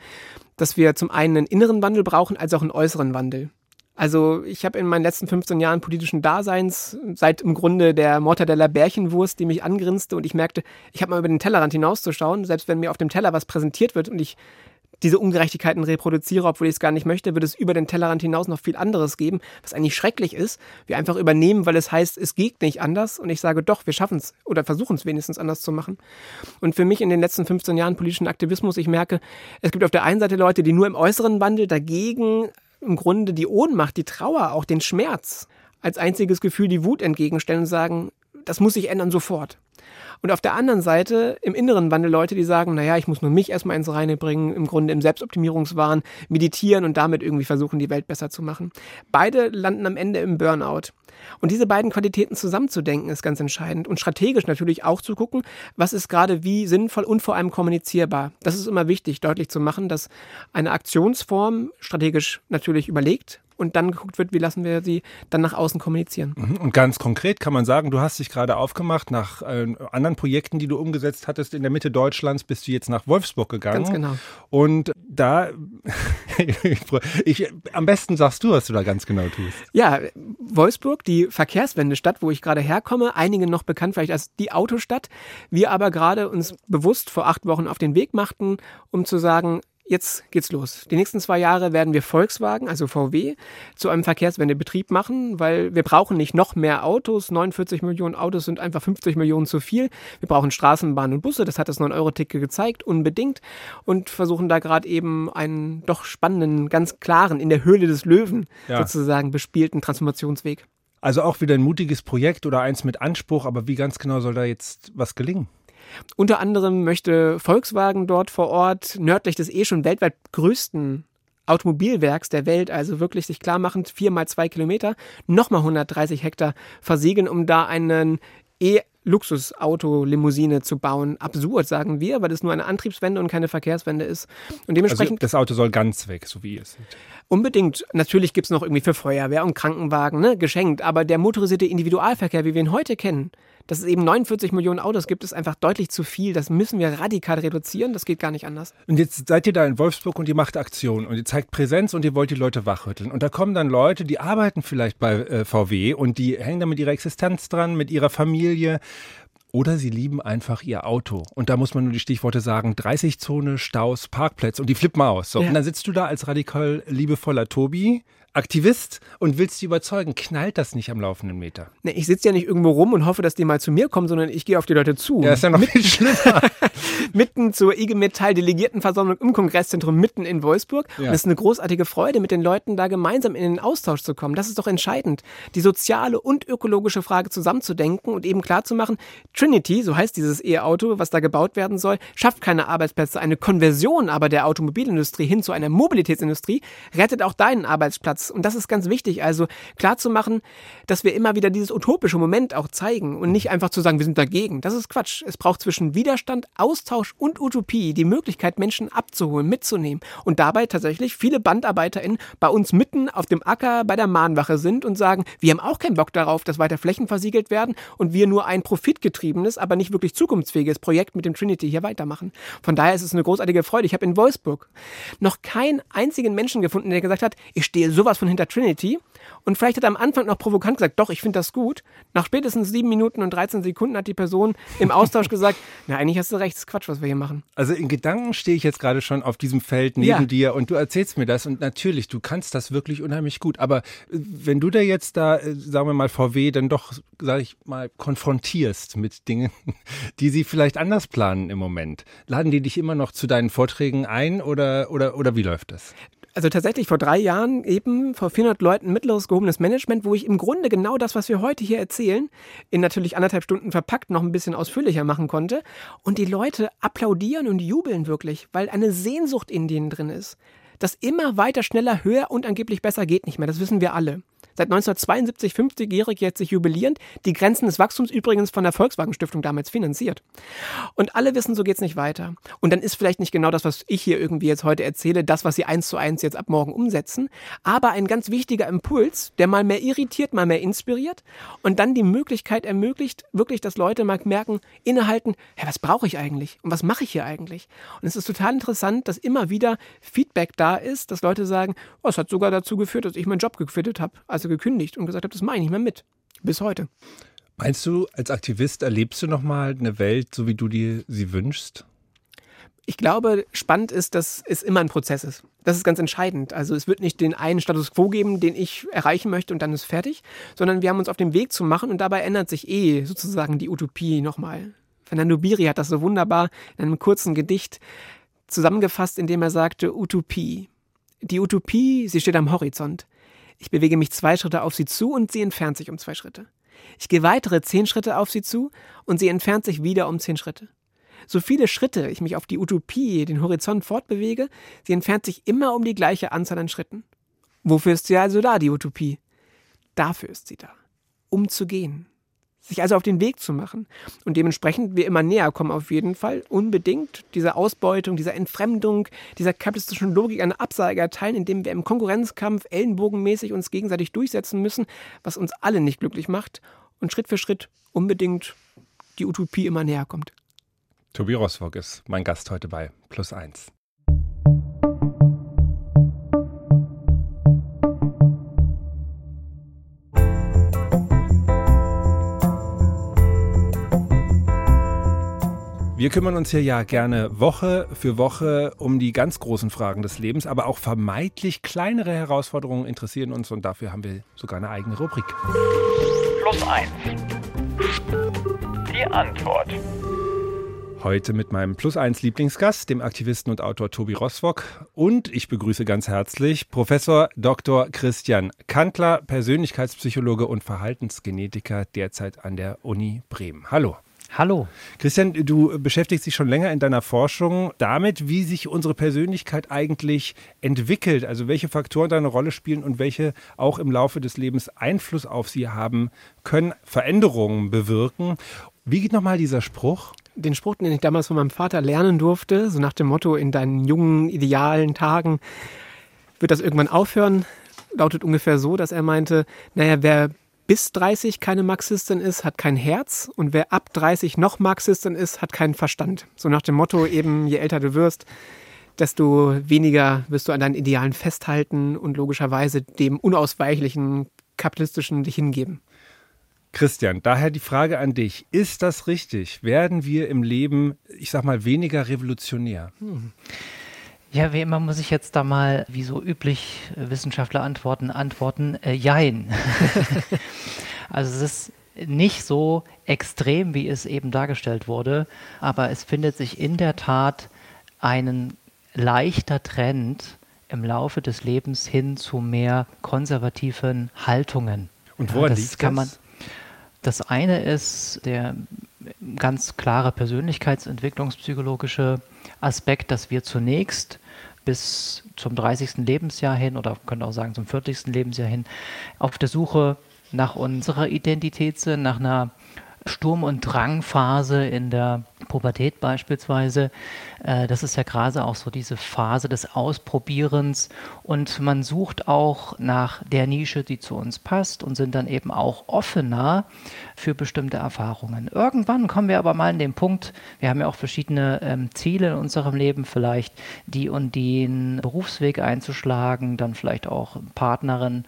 dass wir zum einen einen inneren Wandel brauchen, als auch einen äußeren Wandel. Also ich habe in meinen letzten 15 Jahren politischen Daseins, seit im Grunde der Mortadella Bärchenwurst, die mich angrinste und ich merkte, ich habe mal über den Tellerrand hinauszuschauen, selbst wenn mir auf dem Teller was präsentiert wird und ich diese Ungerechtigkeiten reproduziere, obwohl ich es gar nicht möchte, wird es über den Tellerrand hinaus noch viel anderes geben, was eigentlich schrecklich ist. Wir einfach übernehmen, weil es heißt, es geht nicht anders. Und ich sage doch, wir schaffen es oder versuchen es wenigstens anders zu machen. Und für mich in den letzten 15 Jahren politischen Aktivismus, ich merke, es gibt auf der einen Seite Leute, die nur im äußeren Wandel dagegen im Grunde die Ohnmacht, die Trauer, auch den Schmerz als einziges Gefühl die Wut entgegenstellen und sagen, das muss sich ändern sofort. Und auf der anderen Seite im inneren Wandel Leute, die sagen, naja, ich muss nur mich erstmal ins Reine bringen, im Grunde im Selbstoptimierungswahn, meditieren und damit irgendwie versuchen, die Welt besser zu machen. Beide landen am Ende im Burnout. Und diese beiden Qualitäten zusammenzudenken ist ganz entscheidend und strategisch natürlich auch zu gucken, was ist gerade wie sinnvoll und vor allem kommunizierbar. Das ist immer wichtig, deutlich zu machen, dass eine Aktionsform strategisch natürlich überlegt und dann geguckt wird, wie lassen wir sie dann nach außen kommunizieren. Mhm. Und ganz konkret kann man sagen, du hast dich gerade aufgemacht nach äh, anderen Projekten, die du umgesetzt hattest in der Mitte Deutschlands, bist du jetzt nach Wolfsburg gegangen. Ganz genau. Und da, <laughs> ich, am besten sagst du, was du da ganz genau tust. Ja, Wolfsburg, die Verkehrswendestadt, wo ich gerade herkomme, einige noch bekannt vielleicht als die Autostadt. Wir aber gerade uns bewusst vor acht Wochen auf den Weg machten, um zu sagen, Jetzt geht's los. Die nächsten zwei Jahre werden wir Volkswagen, also VW, zu einem Verkehrswendebetrieb machen, weil wir brauchen nicht noch mehr Autos. 49 Millionen Autos sind einfach 50 Millionen zu viel. Wir brauchen Straßenbahnen und Busse, das hat das 9-Euro-Ticket gezeigt, unbedingt. Und versuchen da gerade eben einen doch spannenden, ganz klaren, in der Höhle des Löwen ja. sozusagen bespielten Transformationsweg. Also auch wieder ein mutiges Projekt oder eins mit Anspruch, aber wie ganz genau soll da jetzt was gelingen? Unter anderem möchte Volkswagen dort vor Ort nördlich des eh schon weltweit größten Automobilwerks der Welt, also wirklich sich klar machen, vier mal zwei Kilometer, nochmal 130 Hektar versiegeln, um da einen E Luxusauto-Limousine zu bauen. Absurd, sagen wir, weil das nur eine Antriebswende und keine Verkehrswende ist. Und dementsprechend. Also das Auto soll ganz weg, so wie es ist. Unbedingt. Natürlich gibt es noch irgendwie für Feuerwehr und Krankenwagen, ne, geschenkt. Aber der motorisierte Individualverkehr, wie wir ihn heute kennen, dass es eben 49 Millionen Autos gibt, ist einfach deutlich zu viel. Das müssen wir radikal reduzieren. Das geht gar nicht anders. Und jetzt seid ihr da in Wolfsburg und ihr macht Aktionen und ihr zeigt Präsenz und ihr wollt die Leute wachrütteln. Und da kommen dann Leute, die arbeiten vielleicht bei äh, VW und die hängen da mit ihrer Existenz dran, mit ihrer Familie. Oder sie lieben einfach ihr Auto. Und da muss man nur die Stichworte sagen: 30-Zone, Staus, Parkplätze. Und die flippen aus. So. Ja. Und dann sitzt du da als radikal liebevoller Tobi Aktivist und willst sie überzeugen, knallt das nicht am laufenden Meter. Nee, ich sitze ja nicht irgendwo rum und hoffe, dass die mal zu mir kommen, sondern ich gehe auf die Leute zu. Ja, ist ja noch viel schlimmer. <laughs> mitten zur IG Metall Delegiertenversammlung im Kongresszentrum mitten in Wolfsburg. Ja. Und es ist eine großartige Freude, mit den Leuten da gemeinsam in den Austausch zu kommen. Das ist doch entscheidend, die soziale und ökologische Frage zusammenzudenken und eben klarzumachen, Trinity, so heißt dieses E-Auto, was da gebaut werden soll, schafft keine Arbeitsplätze. Eine Konversion aber der Automobilindustrie hin zu einer Mobilitätsindustrie rettet auch deinen Arbeitsplatz und das ist ganz wichtig, also klar zu machen, dass wir immer wieder dieses utopische Moment auch zeigen und nicht einfach zu sagen, wir sind dagegen. Das ist Quatsch. Es braucht zwischen Widerstand, Austausch und Utopie die Möglichkeit, Menschen abzuholen, mitzunehmen und dabei tatsächlich viele BandarbeiterInnen bei uns mitten auf dem Acker bei der Mahnwache sind und sagen, wir haben auch keinen Bock darauf, dass weiter Flächen versiegelt werden und wir nur ein profitgetriebenes aber nicht wirklich zukunftsfähiges Projekt mit dem Trinity hier weitermachen. Von daher ist es eine großartige Freude. Ich habe in Wolfsburg noch keinen einzigen Menschen gefunden, der gesagt hat, ich stehe sowas von hinter Trinity. Und vielleicht hat er am Anfang noch provokant gesagt, doch, ich finde das gut. Nach spätestens sieben Minuten und 13 Sekunden hat die Person im Austausch gesagt, <laughs> na, eigentlich hast du recht, das ist Quatsch, was wir hier machen. Also in Gedanken stehe ich jetzt gerade schon auf diesem Feld neben ja. dir und du erzählst mir das und natürlich, du kannst das wirklich unheimlich gut. Aber äh, wenn du da jetzt da, äh, sagen wir mal, VW dann doch, sage ich mal, konfrontierst mit Dingen, <laughs> die sie vielleicht anders planen im Moment, laden die dich immer noch zu deinen Vorträgen ein oder, oder, oder wie läuft das? Also tatsächlich vor drei Jahren eben vor 400 Leuten mittleres gehobenes Management, wo ich im Grunde genau das, was wir heute hier erzählen, in natürlich anderthalb Stunden verpackt noch ein bisschen ausführlicher machen konnte. Und die Leute applaudieren und jubeln wirklich, weil eine Sehnsucht in denen drin ist. Das immer weiter, schneller, höher und angeblich besser geht nicht mehr. Das wissen wir alle seit 1972 50-jährig jetzt sich jubilierend, die Grenzen des Wachstums übrigens von der Volkswagen Stiftung damals finanziert. Und alle wissen, so geht's nicht weiter. Und dann ist vielleicht nicht genau das, was ich hier irgendwie jetzt heute erzähle, das, was sie eins zu eins jetzt ab morgen umsetzen, aber ein ganz wichtiger Impuls, der mal mehr irritiert, mal mehr inspiriert und dann die Möglichkeit ermöglicht, wirklich, dass Leute mal merken, innehalten, hey, was brauche ich eigentlich und was mache ich hier eigentlich? Und es ist total interessant, dass immer wieder Feedback da ist, dass Leute sagen, oh, es hat sogar dazu geführt, dass ich meinen Job gequittet habe. Also gekündigt und gesagt habe, das mache ich nicht mehr mit. Bis heute. Meinst du, als Aktivist erlebst du nochmal eine Welt, so wie du dir sie wünschst? Ich glaube, spannend ist, dass es immer ein Prozess ist. Das ist ganz entscheidend. Also es wird nicht den einen Status quo geben, den ich erreichen möchte und dann ist fertig, sondern wir haben uns auf den Weg zu machen und dabei ändert sich eh sozusagen die Utopie nochmal. Fernando Biri hat das so wunderbar in einem kurzen Gedicht zusammengefasst, indem er sagte, Utopie. Die Utopie, sie steht am Horizont. Ich bewege mich zwei Schritte auf sie zu und sie entfernt sich um zwei Schritte. Ich gehe weitere zehn Schritte auf sie zu und sie entfernt sich wieder um zehn Schritte. So viele Schritte ich mich auf die Utopie, den Horizont fortbewege, sie entfernt sich immer um die gleiche Anzahl an Schritten. Wofür ist sie also da, die Utopie? Dafür ist sie da. Um zu gehen sich also auf den Weg zu machen. Und dementsprechend wir immer näher kommen auf jeden Fall, unbedingt dieser Ausbeutung, dieser Entfremdung, dieser kapitalistischen Logik eine Absage erteilen, indem wir im Konkurrenzkampf ellenbogenmäßig uns gegenseitig durchsetzen müssen, was uns alle nicht glücklich macht und Schritt für Schritt unbedingt die Utopie immer näher kommt. Tobi Roswog ist mein Gast heute bei Plus Eins. Wir kümmern uns hier ja gerne Woche für Woche um die ganz großen Fragen des Lebens, aber auch vermeintlich kleinere Herausforderungen interessieren uns und dafür haben wir sogar eine eigene Rubrik. Plus eins. Die Antwort. Heute mit meinem Plus eins Lieblingsgast, dem Aktivisten und Autor Tobi Roswok. Und ich begrüße ganz herzlich Professor Dr. Christian Kantler, Persönlichkeitspsychologe und Verhaltensgenetiker, derzeit an der Uni Bremen. Hallo. Hallo. Christian, du beschäftigst dich schon länger in deiner Forschung damit, wie sich unsere Persönlichkeit eigentlich entwickelt, also welche Faktoren da eine Rolle spielen und welche auch im Laufe des Lebens Einfluss auf sie haben können, Veränderungen bewirken. Wie geht nochmal dieser Spruch? Den Spruch, den ich damals von meinem Vater lernen durfte, so nach dem Motto, in deinen jungen, idealen Tagen wird das irgendwann aufhören, lautet ungefähr so, dass er meinte, naja, wer bis 30 keine Marxistin ist, hat kein Herz und wer ab 30 noch Marxistin ist, hat keinen Verstand. So nach dem Motto eben, je älter du wirst, desto weniger wirst du an deinen Idealen festhalten und logischerweise dem unausweichlichen kapitalistischen dich hingeben. Christian, daher die Frage an dich. Ist das richtig? Werden wir im Leben, ich sag mal, weniger revolutionär? Hm. Ja, wie immer muss ich jetzt da mal, wie so üblich, äh, Wissenschaftler antworten, antworten, äh, jein. <laughs> also es ist nicht so extrem, wie es eben dargestellt wurde, aber es findet sich in der Tat ein leichter Trend im Laufe des Lebens hin zu mehr konservativen Haltungen. Und woran ja, das liegt kann das? Das eine ist der ganz klare persönlichkeitsentwicklungspsychologische Aspekt, dass wir zunächst bis zum 30. Lebensjahr hin oder können auch sagen zum 40. Lebensjahr hin auf der Suche nach unserer Identität sind, nach einer Sturm- und Drangphase in der Pubertät beispielsweise. Äh, das ist ja gerade auch so diese Phase des Ausprobierens und man sucht auch nach der Nische, die zu uns passt und sind dann eben auch offener für bestimmte Erfahrungen. Irgendwann kommen wir aber mal an den Punkt, wir haben ja auch verschiedene ähm, Ziele in unserem Leben, vielleicht die und den Berufsweg einzuschlagen, dann vielleicht auch Partnerin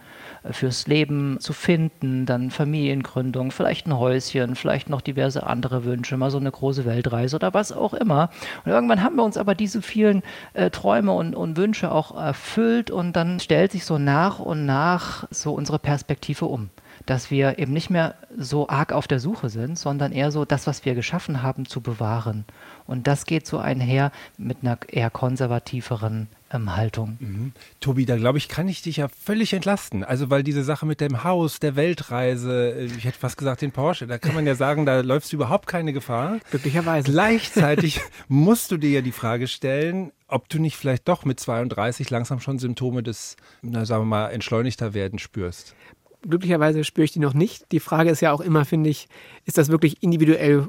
fürs Leben zu finden, dann Familiengründung, vielleicht ein Häuschen, vielleicht noch diverse andere Wünsche, mal so eine große Weltreise oder was auch immer. Und irgendwann haben wir uns aber diese vielen äh, Träume und, und Wünsche auch erfüllt und dann stellt sich so nach und nach so unsere Perspektive um dass wir eben nicht mehr so arg auf der Suche sind, sondern eher so das, was wir geschaffen haben, zu bewahren. Und das geht so einher mit einer eher konservativeren ähm, Haltung. Mhm. Tobi, da glaube ich, kann ich dich ja völlig entlasten. Also, weil diese Sache mit dem Haus, der Weltreise, äh, ich hätte fast gesagt den Porsche, da kann man ja sagen, da läufst du überhaupt keine Gefahr. Glücklicherweise. Gleichzeitig <laughs> musst du dir ja die Frage stellen, ob du nicht vielleicht doch mit 32 langsam schon Symptome des, na, sagen wir mal, entschleunigter werden spürst. Glücklicherweise spüre ich die noch nicht. Die Frage ist ja auch immer, finde ich, ist das wirklich individuell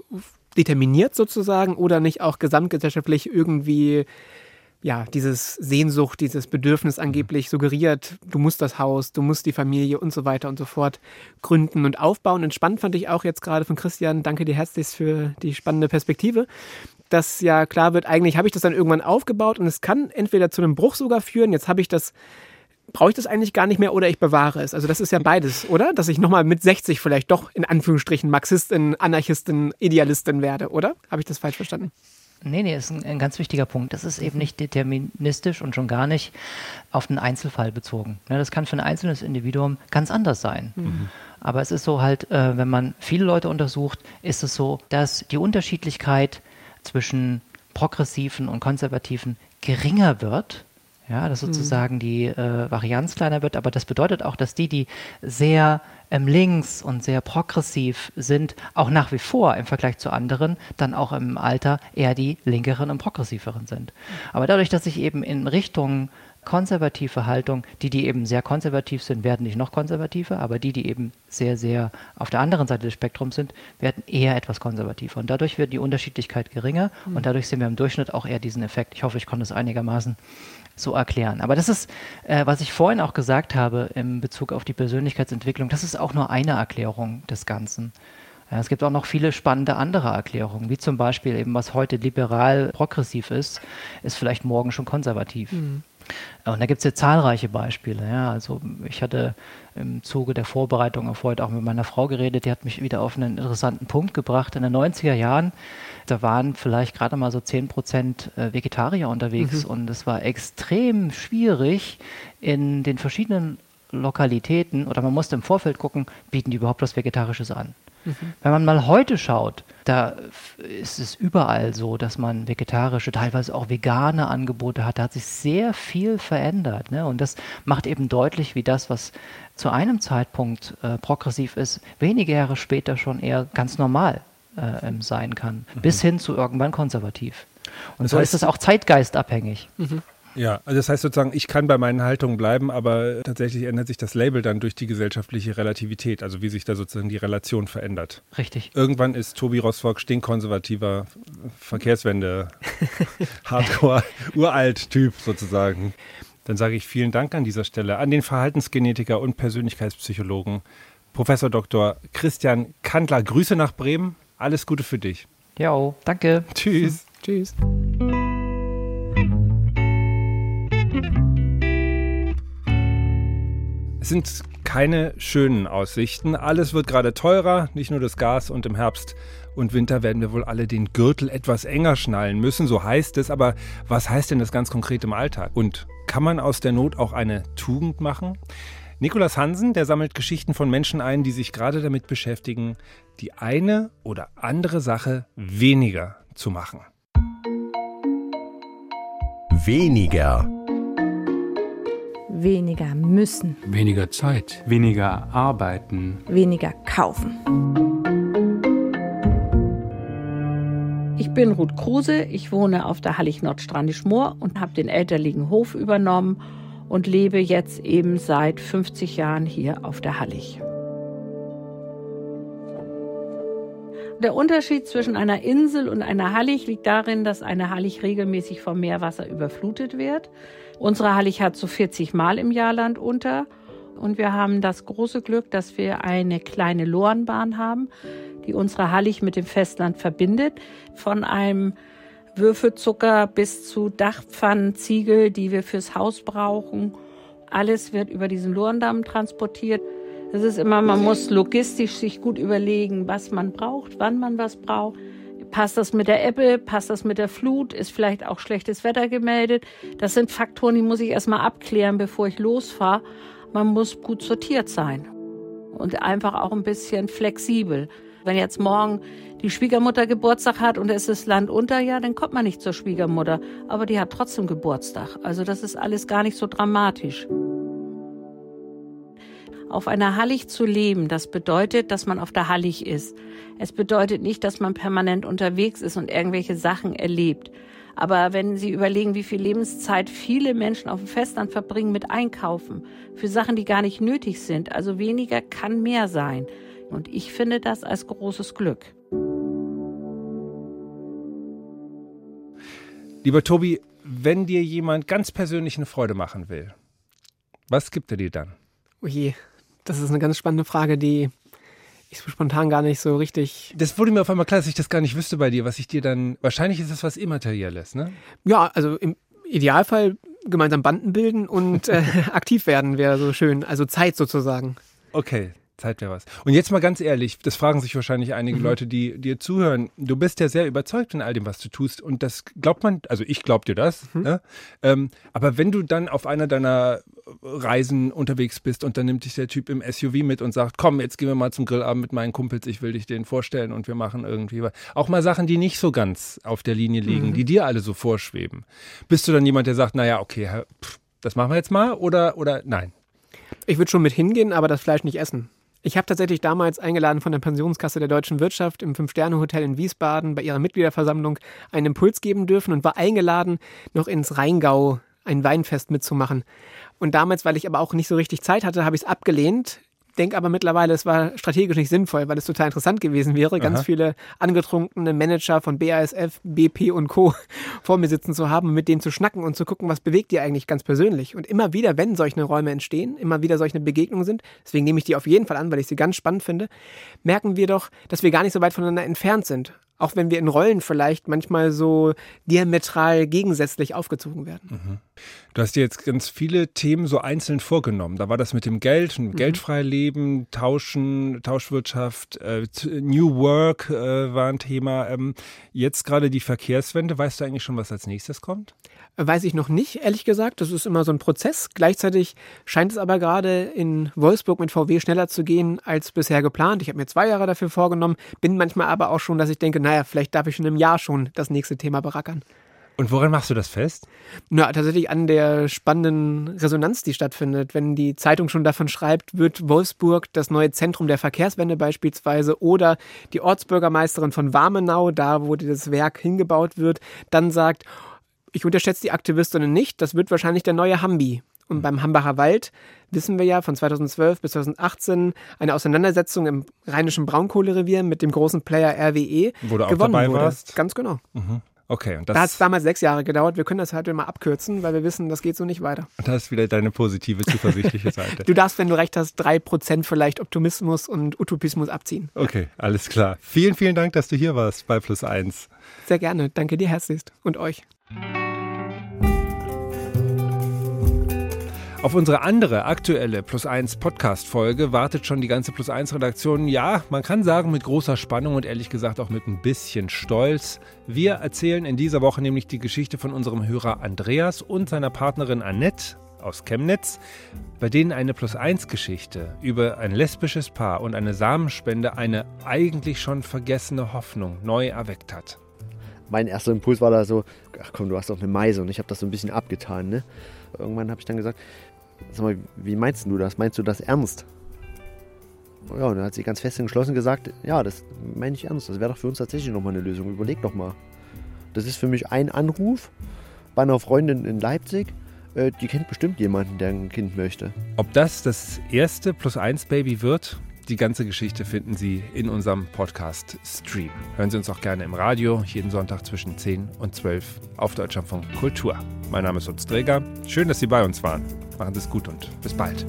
determiniert sozusagen oder nicht auch gesamtgesellschaftlich irgendwie ja, dieses Sehnsucht, dieses Bedürfnis angeblich suggeriert, du musst das Haus, du musst die Familie und so weiter und so fort gründen und aufbauen. Und spannend fand ich auch jetzt gerade von Christian, danke dir herzlichst für die spannende Perspektive, dass ja klar wird, eigentlich habe ich das dann irgendwann aufgebaut und es kann entweder zu einem Bruch sogar führen, jetzt habe ich das brauche ich das eigentlich gar nicht mehr oder ich bewahre es. Also das ist ja beides, oder? Dass ich nochmal mit 60 vielleicht doch in Anführungsstrichen Marxistin, Anarchistin, Idealistin werde, oder? Habe ich das falsch verstanden? Nee, nee, ist ein, ein, ganz wichtiger Punkt. Das ist eben nicht deterministisch und schon gar nicht auf den Einzelfall bezogen. Ne, das kann für ein einzelnes Individuum ganz anders sein. Mhm. Aber es ist so halt, äh, wenn man viele Leute untersucht, ist es so, dass die Unterschiedlichkeit zwischen progressiven und konservativen geringer wird ja, dass mhm. sozusagen mhm. die äh, Varianz kleiner wird, aber das bedeutet auch, dass die, die sehr ähm, links und sehr progressiv sind, auch nach wie vor im Vergleich zu anderen, dann auch im Alter eher die linkeren und progressiveren sind. Aber dadurch, dass sich eben in Richtung konservative Haltung, die, die eben sehr konservativ sind, werden nicht noch konservativer, aber die, die eben sehr, sehr auf der anderen Seite des Spektrums sind, werden eher etwas konservativer. Und dadurch wird die Unterschiedlichkeit geringer mhm. und dadurch sehen wir im Durchschnitt auch eher diesen Effekt. Ich hoffe, ich konnte es einigermaßen so erklären. Aber das ist, äh, was ich vorhin auch gesagt habe in Bezug auf die Persönlichkeitsentwicklung, das ist auch nur eine Erklärung des Ganzen. Ja, es gibt auch noch viele spannende andere Erklärungen, wie zum Beispiel eben, was heute liberal progressiv ist, ist vielleicht morgen schon konservativ. Mhm. Und da gibt es ja zahlreiche Beispiele. Ja. Also ich hatte im Zuge der Vorbereitung auf heute auch mit meiner Frau geredet, die hat mich wieder auf einen interessanten Punkt gebracht. In den 90er Jahren, da waren vielleicht gerade mal so 10 Prozent äh, Vegetarier unterwegs mhm. und es war extrem schwierig in den verschiedenen Lokalitäten oder man musste im Vorfeld gucken, bieten die überhaupt was Vegetarisches an. Mhm. Wenn man mal heute schaut, da ist es überall so, dass man vegetarische, teilweise auch vegane Angebote hat. Da hat sich sehr viel verändert. Ne? Und das macht eben deutlich, wie das, was zu einem Zeitpunkt äh, progressiv ist, wenige Jahre später schon eher ganz normal äh, sein kann. Mhm. Bis hin zu irgendwann konservativ. Und das so heißt, ist es auch zeitgeistabhängig. Mhm. Ja, also das heißt sozusagen, ich kann bei meinen Haltungen bleiben, aber tatsächlich ändert sich das Label dann durch die gesellschaftliche Relativität, also wie sich da sozusagen die Relation verändert. Richtig. Irgendwann ist Tobi Rossvogt stinkkonservativer Verkehrswende, <laughs> Hardcore, uralt Typ sozusagen. Dann sage ich vielen Dank an dieser Stelle an den Verhaltensgenetiker und Persönlichkeitspsychologen Professor Dr. Christian Kandler. Grüße nach Bremen. Alles Gute für dich. Ja, danke. Tschüss. Tschüss. Sind keine schönen Aussichten. Alles wird gerade teurer, nicht nur das Gas und im Herbst und Winter werden wir wohl alle den Gürtel etwas enger schnallen müssen, so heißt es. Aber was heißt denn das ganz konkret im Alltag? Und kann man aus der Not auch eine Tugend machen? Nikolas Hansen, der sammelt Geschichten von Menschen ein, die sich gerade damit beschäftigen, die eine oder andere Sache weniger zu machen. Weniger Weniger müssen. Weniger Zeit. Weniger arbeiten. Weniger kaufen. Ich bin Ruth Kruse, ich wohne auf der Hallig-Nordstrandisch-Moor und habe den elterlichen Hof übernommen und lebe jetzt eben seit 50 Jahren hier auf der Hallig. Der Unterschied zwischen einer Insel und einer Hallig liegt darin, dass eine Hallig regelmäßig vom Meerwasser überflutet wird. Unsere Hallig hat so 40 Mal im Jahr Land unter. Und wir haben das große Glück, dass wir eine kleine Lorenbahn haben, die unsere Hallig mit dem Festland verbindet. Von einem Würfelzucker bis zu Dachpfannen, Ziegel, die wir fürs Haus brauchen. Alles wird über diesen Lorendamm transportiert. Es ist immer, man muss logistisch sich gut überlegen, was man braucht, wann man was braucht. Passt das mit der Ebbe? Passt das mit der Flut? Ist vielleicht auch schlechtes Wetter gemeldet? Das sind Faktoren, die muss ich erstmal abklären, bevor ich losfahre. Man muss gut sortiert sein und einfach auch ein bisschen flexibel. Wenn jetzt morgen die Schwiegermutter Geburtstag hat und es ist Land unter, ja, dann kommt man nicht zur Schwiegermutter. Aber die hat trotzdem Geburtstag. Also das ist alles gar nicht so dramatisch. Auf einer Hallig zu leben, das bedeutet, dass man auf der Hallig ist. Es bedeutet nicht, dass man permanent unterwegs ist und irgendwelche Sachen erlebt. Aber wenn Sie überlegen, wie viel Lebenszeit viele Menschen auf dem Festland verbringen mit Einkaufen, für Sachen, die gar nicht nötig sind, also weniger kann mehr sein. Und ich finde das als großes Glück. Lieber Tobi, wenn dir jemand ganz persönlich eine Freude machen will, was gibt er dir dann? Oje, das ist eine ganz spannende Frage, die ich so spontan gar nicht so richtig. Das wurde mir auf einmal klar, dass ich das gar nicht wüsste bei dir, was ich dir dann. Wahrscheinlich ist es was Immaterielles, ne? Ja, also im Idealfall gemeinsam Banden bilden und äh, <laughs> aktiv werden wäre so schön. Also Zeit sozusagen. Okay, Zeit wäre was. Und jetzt mal ganz ehrlich, das fragen sich wahrscheinlich einige mhm. Leute, die dir zuhören. Du bist ja sehr überzeugt in all dem, was du tust. Und das glaubt man, also ich glaub dir das. Mhm. Ne? Ähm, aber wenn du dann auf einer deiner Reisen unterwegs bist und dann nimmt dich der Typ im SUV mit und sagt, komm, jetzt gehen wir mal zum Grillabend mit meinen Kumpels, ich will dich denen vorstellen und wir machen irgendwie auch mal Sachen, die nicht so ganz auf der Linie liegen, mhm. die dir alle so vorschweben. Bist du dann jemand, der sagt, naja, okay, das machen wir jetzt mal oder, oder nein? Ich würde schon mit hingehen, aber das Fleisch nicht essen. Ich habe tatsächlich damals eingeladen von der Pensionskasse der Deutschen Wirtschaft im Fünf-Sterne-Hotel in Wiesbaden bei ihrer Mitgliederversammlung einen Impuls geben dürfen und war eingeladen, noch ins Rheingau ein Weinfest mitzumachen. Und damals, weil ich aber auch nicht so richtig Zeit hatte, habe ich es abgelehnt denke aber mittlerweile, es war strategisch nicht sinnvoll, weil es total interessant gewesen wäre, ganz viele angetrunkene Manager von BASF, BP und Co. <laughs> vor mir sitzen zu haben und mit denen zu schnacken und zu gucken, was bewegt die eigentlich ganz persönlich. Und immer wieder, wenn solche Räume entstehen, immer wieder solche Begegnungen sind, deswegen nehme ich die auf jeden Fall an, weil ich sie ganz spannend finde, merken wir doch, dass wir gar nicht so weit voneinander entfernt sind auch wenn wir in Rollen vielleicht manchmal so diametral gegensätzlich aufgezogen werden. Mhm. Du hast dir jetzt ganz viele Themen so einzeln vorgenommen. Da war das mit dem Geld, mhm. geldfrei leben, Tauschen, Tauschwirtschaft, äh, New Work äh, war ein Thema. Ähm, jetzt gerade die Verkehrswende. Weißt du eigentlich schon, was als nächstes kommt? Weiß ich noch nicht, ehrlich gesagt. Das ist immer so ein Prozess. Gleichzeitig scheint es aber gerade in Wolfsburg mit VW schneller zu gehen als bisher geplant. Ich habe mir zwei Jahre dafür vorgenommen, bin manchmal aber auch schon, dass ich denke, naja, vielleicht darf ich schon im Jahr schon das nächste Thema berackern. Und woran machst du das fest? Na, tatsächlich an der spannenden Resonanz, die stattfindet. Wenn die Zeitung schon davon schreibt, wird Wolfsburg das neue Zentrum der Verkehrswende beispielsweise oder die Ortsbürgermeisterin von Warmenau, da wo das Werk hingebaut wird, dann sagt, ich unterschätze die Aktivistinnen nicht, das wird wahrscheinlich der neue Hambi. Und beim Hambacher Wald wissen wir ja von 2012 bis 2018 eine Auseinandersetzung im rheinischen Braunkohlerevier mit dem großen Player RWE Wo du auch dabei wurde. warst? Ganz genau. Mhm. Okay. Und das da hat es damals sechs Jahre gedauert. Wir können das halt immer abkürzen, weil wir wissen, das geht so nicht weiter. Und das ist wieder deine positive, zuversichtliche <laughs> Seite. du darfst, wenn du recht hast, drei Prozent vielleicht Optimismus und Utopismus abziehen. Okay, alles klar. Vielen, vielen Dank, dass du hier warst bei Plus Eins. Sehr gerne. Danke dir herzlichst und euch. Auf unsere andere aktuelle Plus 1 Podcast-Folge wartet schon die ganze Plus 1 Redaktion. Ja, man kann sagen, mit großer Spannung und ehrlich gesagt auch mit ein bisschen Stolz. Wir erzählen in dieser Woche nämlich die Geschichte von unserem Hörer Andreas und seiner Partnerin Annette aus Chemnitz, bei denen eine Plus 1 Geschichte über ein lesbisches Paar und eine Samenspende eine eigentlich schon vergessene Hoffnung neu erweckt hat. Mein erster Impuls war da so, ach komm, du hast doch eine Meise und ich habe das so ein bisschen abgetan. Ne? Irgendwann habe ich dann gesagt, sag mal, wie meinst du das? Meinst du das ernst? Ja, und dann hat sie ganz fest entschlossen gesagt, ja, das meine ich ernst. Das wäre doch für uns tatsächlich nochmal eine Lösung. Überleg doch mal. Das ist für mich ein Anruf bei einer Freundin in Leipzig. Äh, die kennt bestimmt jemanden, der ein Kind möchte. Ob das das erste Plus-1-Baby wird? Die ganze Geschichte finden Sie in unserem Podcast Stream. Hören Sie uns auch gerne im Radio, jeden Sonntag zwischen 10 und 12 auf Deutschlandfunk Kultur. Mein Name ist Utz Träger. Schön, dass Sie bei uns waren. Machen Sie es gut und bis bald.